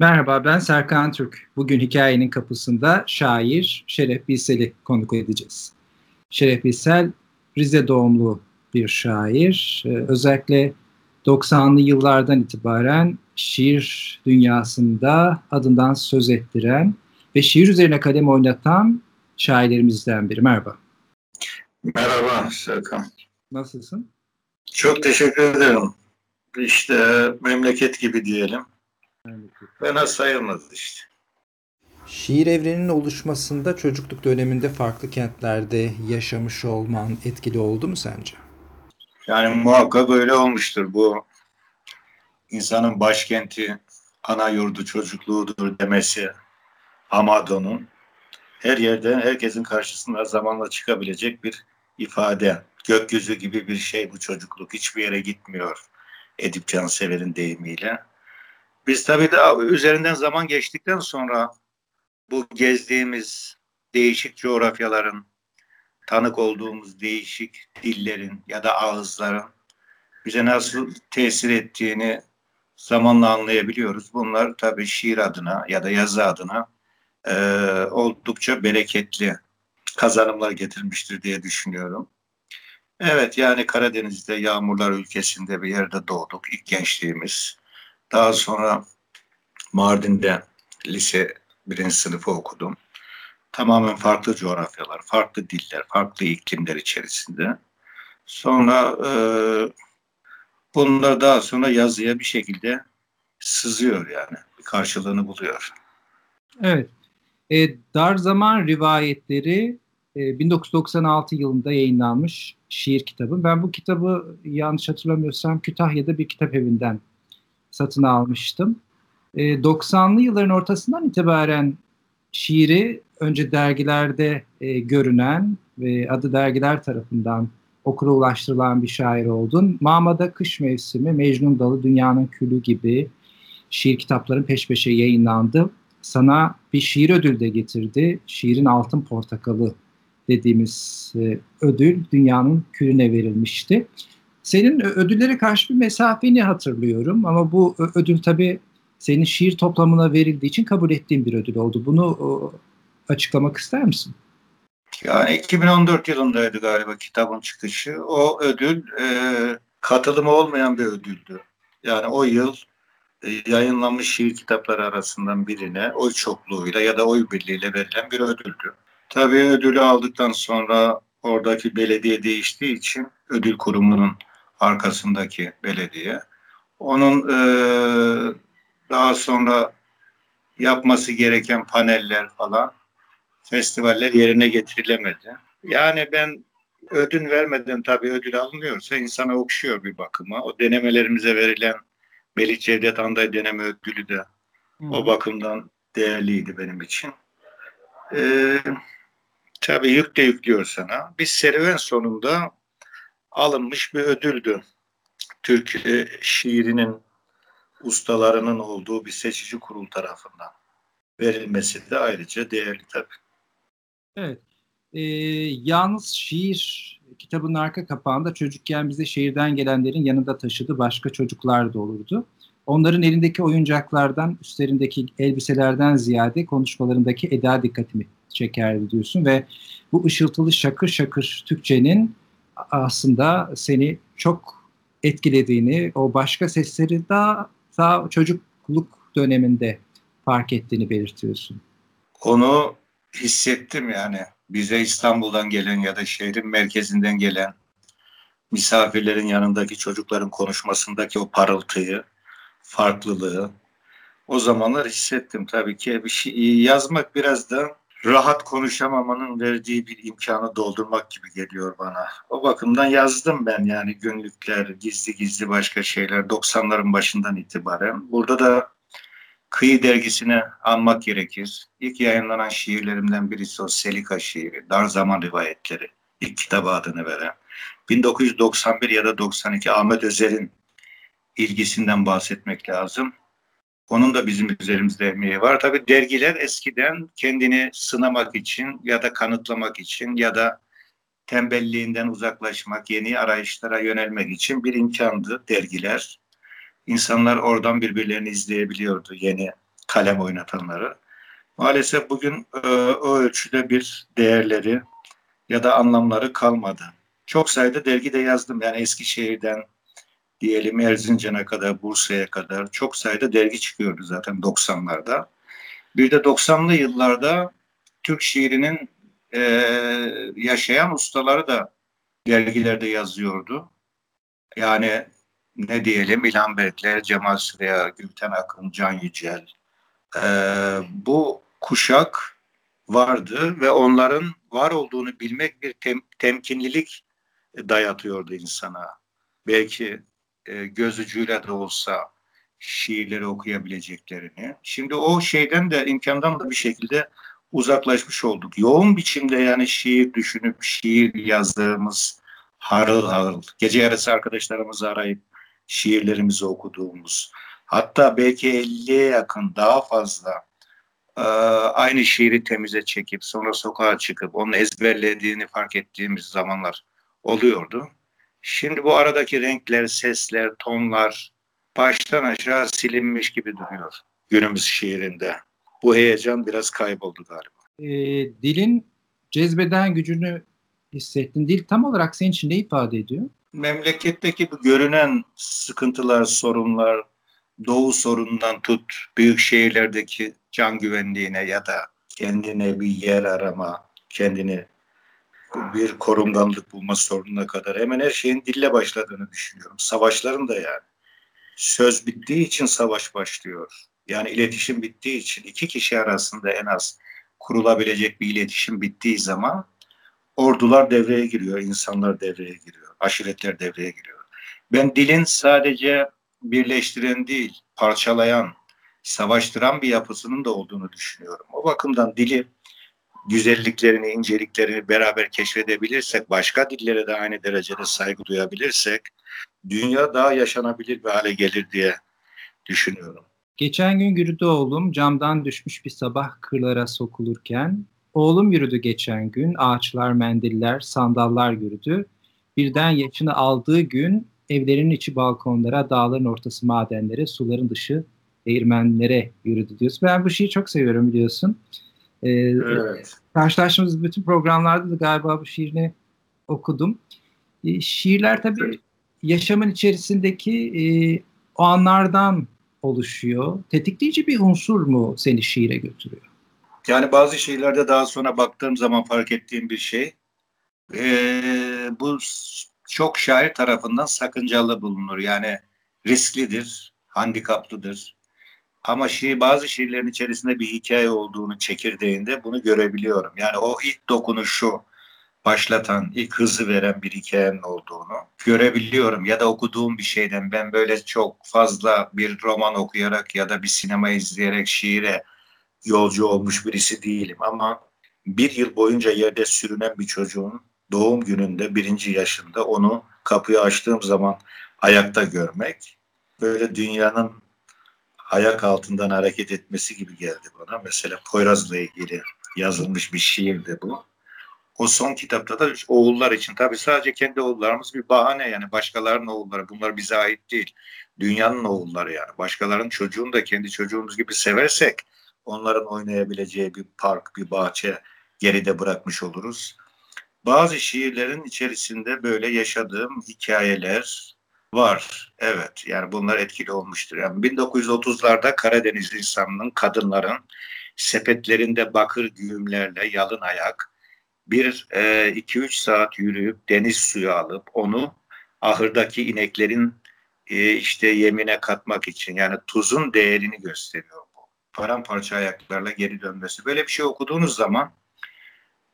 Merhaba ben Serkan Türk. Bugün hikayenin kapısında şair Şeref Bilsel'i konuk edeceğiz. Şeref Bilsel Rize doğumlu bir şair. Ee, özellikle 90'lı yıllardan itibaren şiir dünyasında adından söz ettiren ve şiir üzerine kalem oynatan şairlerimizden biri. Merhaba. Merhaba Serkan. Nasılsın? Çok teşekkür ederim. İşte memleket gibi diyelim. Fena sayılmaz işte. Şiir evreninin oluşmasında çocukluk döneminde farklı kentlerde yaşamış olman etkili oldu mu sence? Yani muhakkak öyle olmuştur. Bu insanın başkenti, ana yurdu çocukluğudur demesi Amado'nun her yerde herkesin karşısında zamanla çıkabilecek bir ifade. Gökyüzü gibi bir şey bu çocukluk. Hiçbir yere gitmiyor Edip Cansever'in deyimiyle. Biz tabii de üzerinden zaman geçtikten sonra bu gezdiğimiz değişik coğrafyaların, tanık olduğumuz değişik dillerin ya da ağızların bize nasıl tesir ettiğini zamanla anlayabiliyoruz. Bunlar tabii şiir adına ya da yazı adına e, oldukça bereketli kazanımlar getirmiştir diye düşünüyorum. Evet yani Karadeniz'de yağmurlar ülkesinde bir yerde doğduk ilk gençliğimiz. Daha sonra Mardin'de lise birinci sınıfı okudum. Tamamen farklı coğrafyalar, farklı diller, farklı iklimler içerisinde. Sonra e, bunlar daha sonra yazıya bir şekilde sızıyor yani. Bir karşılığını buluyor. Evet. E, Dar Zaman Rivayetleri e, 1996 yılında yayınlanmış şiir kitabı. Ben bu kitabı yanlış hatırlamıyorsam Kütahya'da bir kitap evinden satın almıştım. E, 90'lı yılların ortasından itibaren şiiri önce dergilerde e, görünen ve adı dergiler tarafından okula ulaştırılan bir şair oldun. Mama'da Kış Mevsimi, Mecnun Dalı, Dünyanın Külü gibi şiir kitapların peş peşe yayınlandı. Sana bir şiir ödül de getirdi. Şiirin Altın Portakalı dediğimiz e, ödül dünyanın külüne verilmişti. Senin ödüllere karşı bir mesafeni hatırlıyorum ama bu ödül tabii senin şiir toplamına verildiği için kabul ettiğim bir ödül oldu. Bunu açıklamak ister misin? Yani 2014 yılındaydı galiba kitabın çıkışı. O ödül e, katılımı olmayan bir ödüldü. Yani o yıl e, yayınlanmış şiir kitapları arasından birine oy çokluğuyla ya da oy birliğiyle verilen bir ödüldü. Tabii ödülü aldıktan sonra oradaki belediye değiştiği için ödül kurumunun arkasındaki belediye. Onun e, daha sonra yapması gereken paneller falan festivaller yerine getirilemedi. Yani ben ödün vermeden tabii ödül alınıyorsa insana okşuyor bir bakıma. O denemelerimize verilen Melih Cevdet Anday deneme ödülü de hmm. o bakımdan değerliydi benim için. Ee, tabii yük de yüklüyor sana. Bir serüven sonunda alınmış bir ödüldü. Türk şiirinin ustalarının olduğu bir seçici kurul tarafından verilmesi de ayrıca değerli tabii. Evet. Ee, yalnız şiir kitabının arka kapağında çocukken bize şehirden gelenlerin yanında taşıdığı başka çocuklar da olurdu. Onların elindeki oyuncaklardan, üstlerindeki elbiselerden ziyade konuşmalarındaki eda dikkatimi çekerdi diyorsun ve bu ışıltılı şakır şakır Türkçenin aslında seni çok etkilediğini, o başka sesleri daha, daha çocukluk döneminde fark ettiğini belirtiyorsun. Onu hissettim yani. Bize İstanbul'dan gelen ya da şehrin merkezinden gelen misafirlerin yanındaki çocukların konuşmasındaki o parıltıyı, farklılığı o zamanlar hissettim tabii ki. Bir şey yazmak biraz da rahat konuşamamanın verdiği bir imkanı doldurmak gibi geliyor bana. O bakımdan yazdım ben yani günlükler, gizli gizli başka şeyler 90'ların başından itibaren. Burada da Kıyı dergisine anmak gerekir. İlk yayınlanan şiirlerimden birisi o Selika şiiri, Dar Zaman Rivayetleri. İlk kitabı adını veren. 1991 ya da 92 Ahmet Özer'in ilgisinden bahsetmek lazım. Onun da bizim üzerimizde emeği var. Tabii dergiler eskiden kendini sınamak için ya da kanıtlamak için ya da tembelliğinden uzaklaşmak, yeni arayışlara yönelmek için bir imkandı dergiler. İnsanlar oradan birbirlerini izleyebiliyordu. Yeni kalem oynatanları. Maalesef bugün e, o ölçüde bir değerleri ya da anlamları kalmadı. Çok sayıda dergide yazdım. Yani Eskişehir'den diyelim Erzincan'a kadar, Bursa'ya kadar çok sayıda dergi çıkıyordu zaten 90'larda. Bir de 90'lı yıllarda Türk şiirinin e, yaşayan ustaları da dergilerde yazıyordu. Yani ne diyelim İlhan Berkler, Cemal Süreya, Gülten Akın, Can Yücel. E, bu kuşak vardı ve onların var olduğunu bilmek bir tem, temkinlilik dayatıyordu insana. Belki e, göz ucuyla da olsa şiirleri okuyabileceklerini. Şimdi o şeyden de imkandan da bir şekilde uzaklaşmış olduk. Yoğun biçimde yani şiir düşünüp şiir yazdığımız harıl harıl, gece yarısı arkadaşlarımızı arayıp şiirlerimizi okuduğumuz, hatta belki 50'ye yakın daha fazla e, aynı şiiri temize çekip sonra sokağa çıkıp onu ezberlediğini fark ettiğimiz zamanlar oluyordu. Şimdi bu aradaki renkler, sesler, tonlar baştan aşağı silinmiş gibi duruyor günümüz şiirinde. Bu heyecan biraz kayboldu galiba. E, dilin cezbeden gücünü hissettin. Dil tam olarak senin için ne ifade ediyor? Memleketteki bu görünen sıkıntılar, sorunlar, doğu sorunundan tut, büyük şehirlerdeki can güvenliğine ya da kendine bir yer arama, kendini bir korunganlık bulma sorununa kadar hemen her şeyin dille başladığını düşünüyorum. Savaşların da yani. Söz bittiği için savaş başlıyor. Yani iletişim bittiği için iki kişi arasında en az kurulabilecek bir iletişim bittiği zaman ordular devreye giriyor, insanlar devreye giriyor, aşiretler devreye giriyor. Ben dilin sadece birleştiren değil, parçalayan, savaştıran bir yapısının da olduğunu düşünüyorum. O bakımdan dili güzelliklerini, inceliklerini beraber keşfedebilirsek, başka dillere de aynı derecede saygı duyabilirsek, dünya daha yaşanabilir bir hale gelir diye düşünüyorum. Geçen gün yürüdü oğlum camdan düşmüş bir sabah kırlara sokulurken. Oğlum yürüdü geçen gün ağaçlar, mendiller, sandallar yürüdü. Birden yaşını aldığı gün evlerin içi balkonlara, dağların ortası madenlere, suların dışı değirmenlere yürüdü diyorsun. Ben bu şeyi çok seviyorum biliyorsun. Ee, evet. Karşılaştığımız bütün programlarda da galiba bu şiirini okudum. Ee, şiirler tabii yaşamın içerisindeki e, o anlardan oluşuyor. Tetikleyici bir unsur mu seni şiire götürüyor? Yani bazı şeylerde daha sonra baktığım zaman fark ettiğim bir şey. Ee, bu çok şair tarafından sakıncalı bulunur. Yani risklidir, handikaplıdır. Ama şiir, bazı şiirlerin içerisinde bir hikaye olduğunu çekirdeğinde bunu görebiliyorum. Yani o ilk dokunuşu başlatan, ilk hızı veren bir hikayenin olduğunu görebiliyorum. Ya da okuduğum bir şeyden ben böyle çok fazla bir roman okuyarak ya da bir sinema izleyerek şiire yolcu olmuş birisi değilim. Ama bir yıl boyunca yerde sürünen bir çocuğun doğum gününde birinci yaşında onu kapıyı açtığım zaman ayakta görmek böyle dünyanın ayak altından hareket etmesi gibi geldi bana. Mesela Poyraz'la ilgili yazılmış bir şiirdi bu. O son kitapta da oğullar için tabii sadece kendi oğullarımız bir bahane yani başkalarının oğulları bunlar bize ait değil. Dünyanın oğulları yani. Başkalarının çocuğunu da kendi çocuğumuz gibi seversek onların oynayabileceği bir park, bir bahçe geride bırakmış oluruz. Bazı şiirlerin içerisinde böyle yaşadığım hikayeler var. Evet yani bunlar etkili olmuştur. Yani 1930'larda Karadeniz insanının, kadınların sepetlerinde bakır güğümlerle yalın ayak bir e, iki üç saat yürüyüp deniz suyu alıp onu ahırdaki ineklerin e, işte yemine katmak için yani tuzun değerini gösteriyor bu. Paramparça ayaklarla geri dönmesi. Böyle bir şey okuduğunuz zaman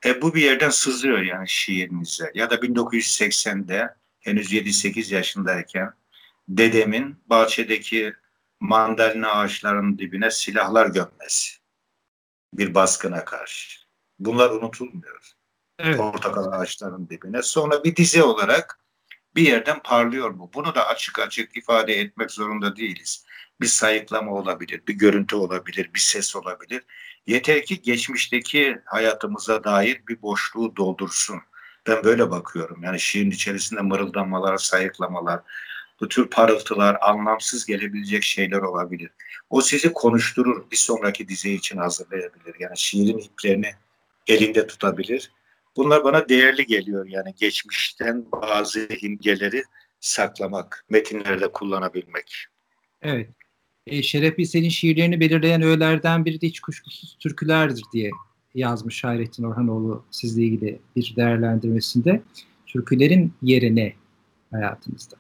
e, bu bir yerden sızıyor yani şiirinize. Ya da 1980'de henüz 7-8 yaşındayken dedemin bahçedeki mandalina ağaçlarının dibine silahlar gömmesi. Bir baskına karşı. Bunlar unutulmuyor. Evet. Portakal ağaçlarının dibine. Sonra bir dizi olarak bir yerden parlıyor bu. Bunu da açık açık ifade etmek zorunda değiliz. Bir sayıklama olabilir, bir görüntü olabilir, bir ses olabilir. Yeter ki geçmişteki hayatımıza dair bir boşluğu doldursun. Ben böyle bakıyorum. Yani şiirin içerisinde mırıldanmalar, sayıklamalar, Bu tür parıltılar, anlamsız gelebilecek şeyler olabilir. O sizi konuşturur, bir sonraki dizi için hazırlayabilir. Yani şiirin iplerini elinde tutabilir. Bunlar bana değerli geliyor yani geçmişten bazı imgeleri saklamak, metinlerde kullanabilmek. Evet. E, Şeref Bilsel'in şiirlerini belirleyen öğelerden biri de hiç kuşkusuz türkülerdir diye yazmış Hayrettin Orhanoğlu sizle ilgili bir değerlendirmesinde. Türkülerin yerine hayatınızda.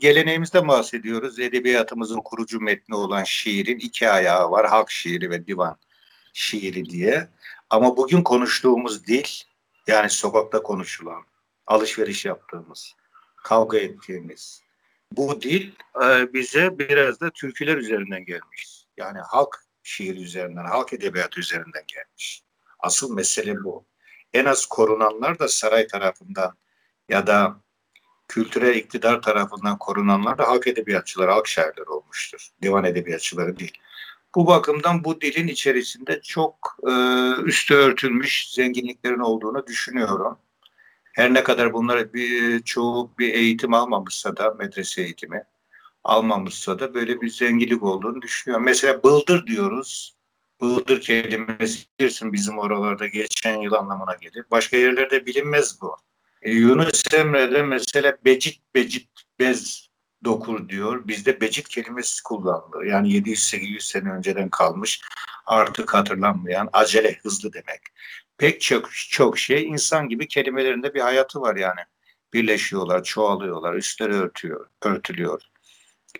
Geleneğimizde bahsediyoruz. Edebiyatımızın kurucu metni olan şiirin iki ayağı var. Halk şiiri ve divan şiiri diye. Ama bugün konuştuğumuz dil yani sokakta konuşulan, alışveriş yaptığımız, kavga ettiğimiz bu dil e, bize biraz da türküler üzerinden gelmiş. Yani halk şiir üzerinden, halk edebiyatı üzerinden gelmiş. Asıl mesele bu. En az korunanlar da saray tarafından ya da kültürel iktidar tarafından korunanlar da halk edebiyatçıları, halk şairleri olmuştur. Divan edebiyatçıları değil. Bu bakımdan bu dilin içerisinde çok e, üstü örtülmüş zenginliklerin olduğunu düşünüyorum. Her ne kadar bunlar bir çoğu bir eğitim almamışsa da medrese eğitimi almamışsa da böyle bir zenginlik olduğunu düşünüyorum. Mesela bıldır diyoruz. Bıldır kelimesi bilirsin bizim oralarda geçen yıl anlamına gelir. Başka yerlerde bilinmez bu. E, Yunus Emre'de mesela becit becit bez dokur diyor. Bizde becit kelimesi kullanılır. Yani 700-800 sene önceden kalmış artık hatırlanmayan acele hızlı demek. Pek çok çok şey insan gibi kelimelerinde bir hayatı var yani. Birleşiyorlar, çoğalıyorlar, üstleri örtüyor, örtülüyor,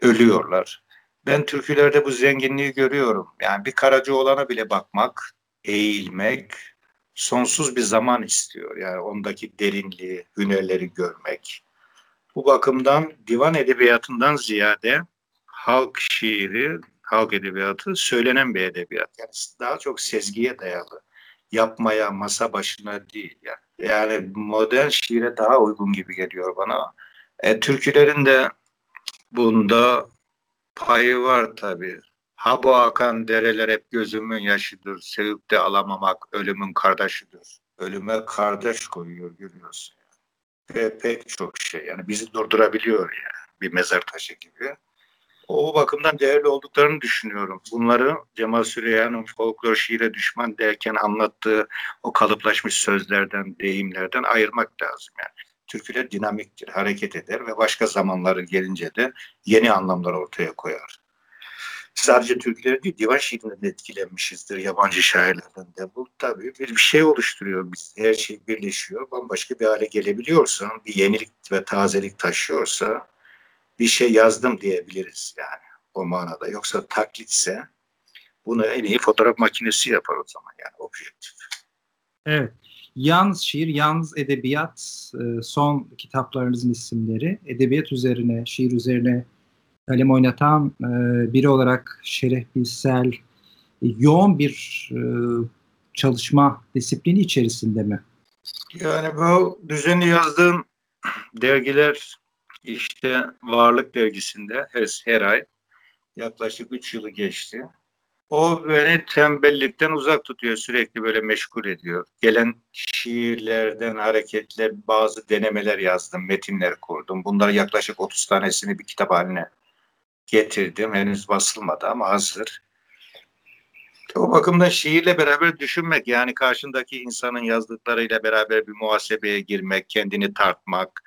ölüyorlar. Ben türkülerde bu zenginliği görüyorum. Yani bir karaca olana bile bakmak, eğilmek, sonsuz bir zaman istiyor. Yani ondaki derinliği, hünerleri görmek. Bu bakımdan divan edebiyatından ziyade halk şiiri, halk edebiyatı söylenen bir edebiyat. Yani daha çok sezgiye dayalı. Yapmaya, masa başına değil. Yani, yani modern şiire daha uygun gibi geliyor bana. E, türkülerin de bunda payı var tabii. Ha bu akan dereler hep gözümün yaşıdır. Sevip de alamamak ölümün kardeşidir. Ölüme kardeş koyuyor görüyorsun. Ve pek çok şey yani bizi durdurabiliyor yani bir mezar taşı gibi. O bakımdan değerli olduklarını düşünüyorum. Bunları Cemal Süreyya'nın folklor şiire düşman derken anlattığı o kalıplaşmış sözlerden, deyimlerden ayırmak lazım yani. Türküler dinamiktir, hareket eder ve başka zamanları gelince de yeni anlamlar ortaya koyar sadece Türkleri değil divan şiirinden de etkilenmişizdir yabancı şairlerden de. Bu tabii bir, bir şey oluşturuyor. Biz, her şey birleşiyor. Bambaşka bir hale gelebiliyorsa, bir yenilik ve tazelik taşıyorsa bir şey yazdım diyebiliriz yani o manada. Yoksa taklitse bunu en iyi fotoğraf makinesi yapar o zaman yani objektif. Evet. Yalnız şiir, yalnız edebiyat e, son kitaplarınızın isimleri. Edebiyat üzerine, şiir üzerine kalem oynatan e, biri olarak Şeref Bilsel e, yoğun bir çalışma disiplini içerisinde mi? Yani bu düzenli yazdığım dergiler işte Varlık Dergisi'nde her, her ay yaklaşık 3 yılı geçti. O beni tembellikten uzak tutuyor, sürekli böyle meşgul ediyor. Gelen şiirlerden hareketler, bazı denemeler yazdım, metinler kurdum. Bunlar yaklaşık 30 tanesini bir kitap haline getirdim. Henüz basılmadı ama hazır. O bakımdan şiirle beraber düşünmek yani karşındaki insanın yazdıklarıyla beraber bir muhasebeye girmek, kendini tartmak,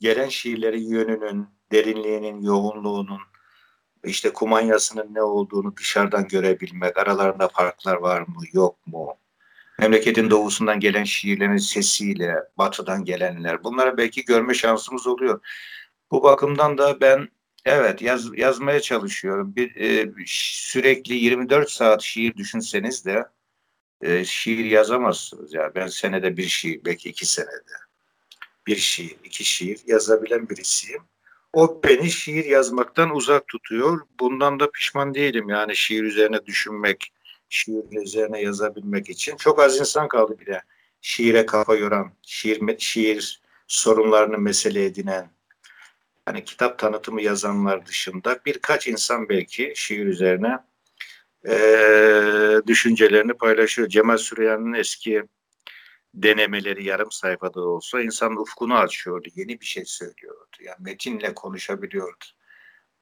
gelen şiirleri yönünün, derinliğinin, yoğunluğunun, işte kumanyasının ne olduğunu dışarıdan görebilmek, aralarında farklar var mı, yok mu? Memleketin doğusundan gelen şiirlerin sesiyle, batıdan gelenler, bunları belki görme şansımız oluyor. Bu bakımdan da ben Evet yaz, yazmaya çalışıyorum. Bir, e, sürekli 24 saat şiir düşünseniz de e, şiir yazamazsınız. Yani ben senede bir şiir, belki iki senede bir şiir, iki şiir yazabilen birisiyim. O beni şiir yazmaktan uzak tutuyor. Bundan da pişman değilim. Yani şiir üzerine düşünmek, şiir üzerine yazabilmek için. Çok az insan kaldı bir de şiire kafa yoran, şiir, şiir sorunlarını mesele edinen, hani kitap tanıtımı yazanlar dışında birkaç insan belki şiir üzerine e, düşüncelerini paylaşıyor. Cemal Süreyya'nın eski denemeleri yarım sayfada olsa insanın ufkunu açıyordu. Yeni bir şey söylüyordu. Yani metinle konuşabiliyordu.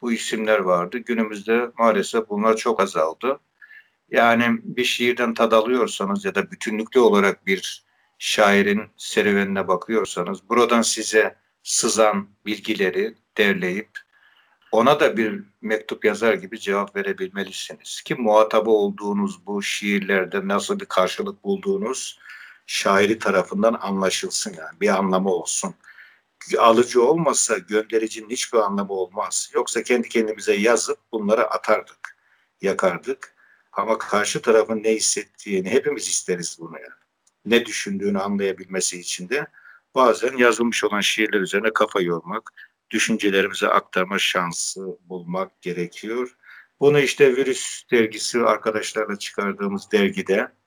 Bu isimler vardı. Günümüzde maalesef bunlar çok azaldı. Yani bir şiirden tad alıyorsanız ya da bütünlüklü olarak bir şairin serüvenine bakıyorsanız buradan size sızan bilgileri derleyip ona da bir mektup yazar gibi cevap verebilmelisiniz. Ki muhatabı olduğunuz bu şiirlerde nasıl bir karşılık bulduğunuz şairi tarafından anlaşılsın yani bir anlamı olsun. Alıcı olmasa göndericinin hiçbir anlamı olmaz. Yoksa kendi kendimize yazıp bunları atardık, yakardık. Ama karşı tarafın ne hissettiğini hepimiz isteriz bunu yani. Ne düşündüğünü anlayabilmesi için de bazen yazılmış olan şiirler üzerine kafa yormak, düşüncelerimize aktarma şansı bulmak gerekiyor. Bunu işte Virüs dergisi arkadaşlarla çıkardığımız dergide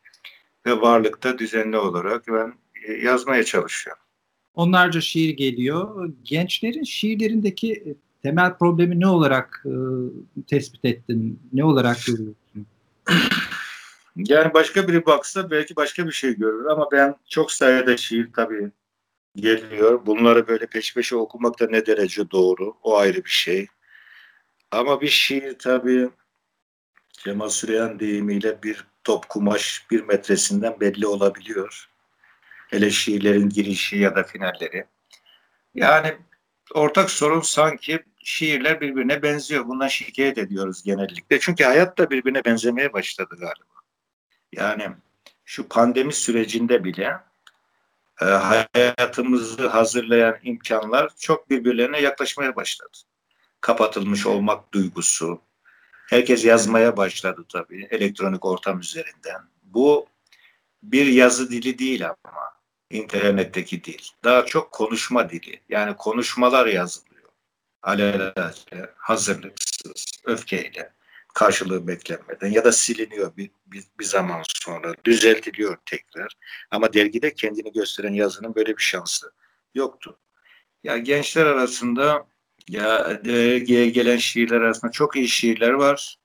ve varlıkta düzenli olarak ben e, yazmaya çalışıyorum. Onlarca şiir geliyor. Gençlerin şiirlerindeki e, temel problemi ne olarak e, tespit ettin? Ne olarak görüyorsun? Yani başka biri baksa belki başka bir şey görür ama ben çok sayıda şiir tabii geliyor. Bunları böyle peş peşe okumak da ne derece doğru o ayrı bir şey. Ama bir şiir tabii Cemal Süreyan deyimiyle bir top kumaş bir metresinden belli olabiliyor. Hele şiirlerin girişi ya da finalleri. Yani ortak sorun sanki şiirler birbirine benziyor. Bundan şikayet ediyoruz genellikle. Çünkü hayat da birbirine benzemeye başladı galiba. Yani şu pandemi sürecinde bile e, hayatımızı hazırlayan imkanlar çok birbirlerine yaklaşmaya başladı. Kapatılmış olmak duygusu. Herkes yazmaya başladı tabii elektronik ortam üzerinden. Bu bir yazı dili değil ama internetteki dil. Daha çok konuşma dili. Yani konuşmalar yazılıyor. Alelacele, hazırlıksız, öfkeyle karşılığı beklenmeden ya da siliniyor bir, bir, bir zaman sonra düzeltiliyor tekrar. Ama dergide kendini gösteren yazının böyle bir şansı yoktu. Ya gençler arasında ya dergiye gelen şiirler arasında çok iyi şiirler var.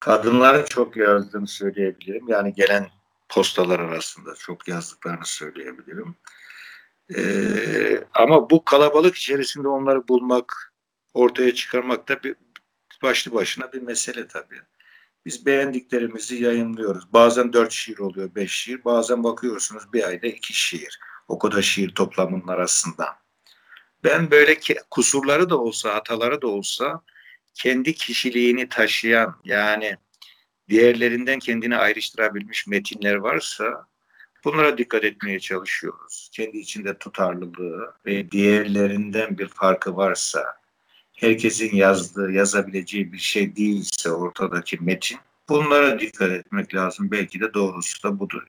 Kadınların çok yazdığını söyleyebilirim. Yani gelen postalar arasında çok yazdıklarını söyleyebilirim. Ee, ama bu kalabalık içerisinde onları bulmak, ortaya çıkarmak da bir, başlı başına bir mesele tabii. Biz beğendiklerimizi yayınlıyoruz. Bazen dört şiir oluyor, beş şiir. Bazen bakıyorsunuz bir ayda iki şiir. O kadar şiir toplamının arasında. Ben böyle kusurları da olsa, hataları da olsa kendi kişiliğini taşıyan yani diğerlerinden kendini ayrıştırabilmiş metinler varsa bunlara dikkat etmeye çalışıyoruz. Kendi içinde tutarlılığı ve diğerlerinden bir farkı varsa herkesin yazdığı, yazabileceği bir şey değilse ortadaki metin bunlara dikkat etmek lazım. Belki de doğrusu da budur.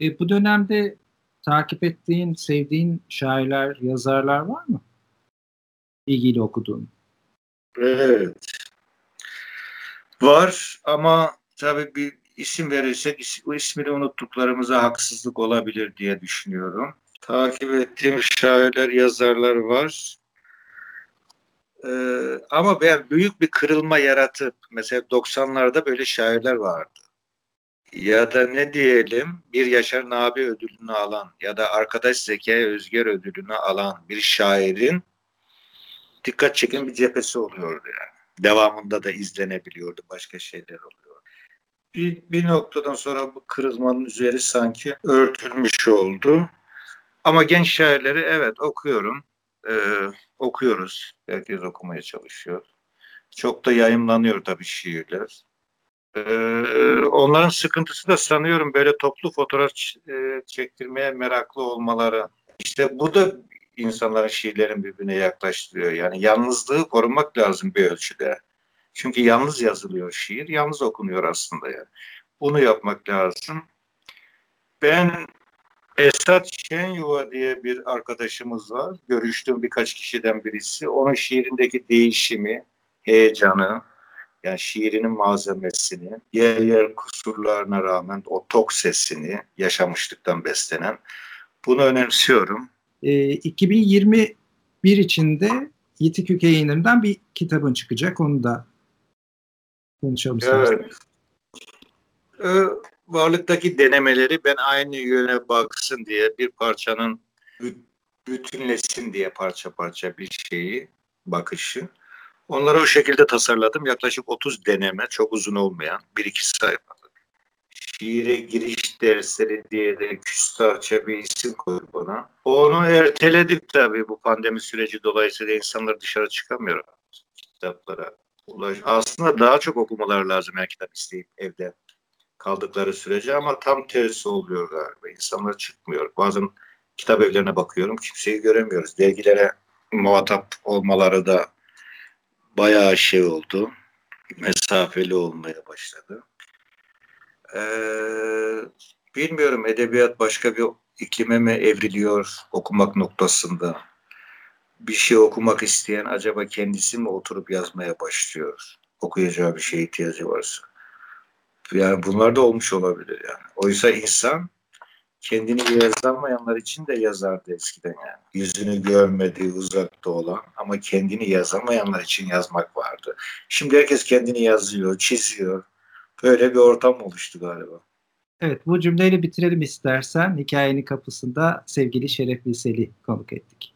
E, bu dönemde takip ettiğin, sevdiğin şairler, yazarlar var mı? İlgili okuduğun. Evet. Var ama tabii bir isim verirsek o ismini unuttuklarımıza haksızlık olabilir diye düşünüyorum. Takip ettiğim şairler, yazarlar var. Ee, ama ben büyük bir kırılma yaratıp mesela 90'larda böyle şairler vardı. Ya da ne diyelim bir Yaşar Nabi ödülünü alan ya da Arkadaş Zekai Özger ödülünü alan bir şairin dikkat çeken bir cephesi oluyordu yani. Devamında da izlenebiliyordu başka şeyler oluyor. Bir, bir noktadan sonra bu kırılmanın üzeri sanki örtülmüş oldu. Ama genç şairleri evet okuyorum e, okuyoruz. Herkes okumaya çalışıyor. Çok da yayınlanıyor tabii şiirler. E, onların sıkıntısı da sanıyorum böyle toplu fotoğraf e, çektirmeye meraklı olmaları. İşte bu da insanların şiirlerin birbirine yaklaştırıyor. Yani yalnızlığı korumak lazım bir ölçüde. Çünkü yalnız yazılıyor şiir, yalnız okunuyor aslında yani. Bunu yapmak lazım. Ben Esat Şenyuva diye bir arkadaşımız var. Görüştüğüm birkaç kişiden birisi. Onun şiirindeki değişimi, heyecanı, yani şiirinin malzemesini, yer yer kusurlarına rağmen o tok sesini yaşamışlıktan beslenen bunu önemsiyorum. E, 2021 içinde Yitik Ülke yayınlarından bir kitabın çıkacak. Onu da konuşalım. Evet. Ee, varlıktaki denemeleri ben aynı yöne baksın diye bir parçanın bütünlesin diye parça parça bir şeyi bakışı. Onları o şekilde tasarladım. Yaklaşık 30 deneme, çok uzun olmayan, bir iki sayfalık. Şiire giriş dersleri diye de küstahça bir isim koydu bana. Onu erteledik tabii bu pandemi süreci dolayısıyla insanlar dışarı çıkamıyor kitaplara. Ulaş. Aslında daha çok okumalar lazım yani kitap isteyip evde kaldıkları sürece ama tam tersi oluyor galiba. İnsanlar çıkmıyor. Bazen kitap evlerine bakıyorum kimseyi göremiyoruz. Dergilere muhatap olmaları da bayağı şey oldu. Mesafeli olmaya başladı. Ee, bilmiyorum edebiyat başka bir iklime mi evriliyor okumak noktasında? Bir şey okumak isteyen acaba kendisi mi oturup yazmaya başlıyor? Okuyacağı bir şeye ihtiyacı varsa. Yani bunlar da olmuş olabilir yani. Oysa insan kendini yazamayanlar için de yazardı eskiden yani. Yüzünü görmediği uzakta olan ama kendini yazamayanlar için yazmak vardı. Şimdi herkes kendini yazıyor, çiziyor. Böyle bir ortam oluştu galiba. Evet bu cümleyle bitirelim istersen. Hikayenin kapısında sevgili Şeref Bilsel'i konuk ettik.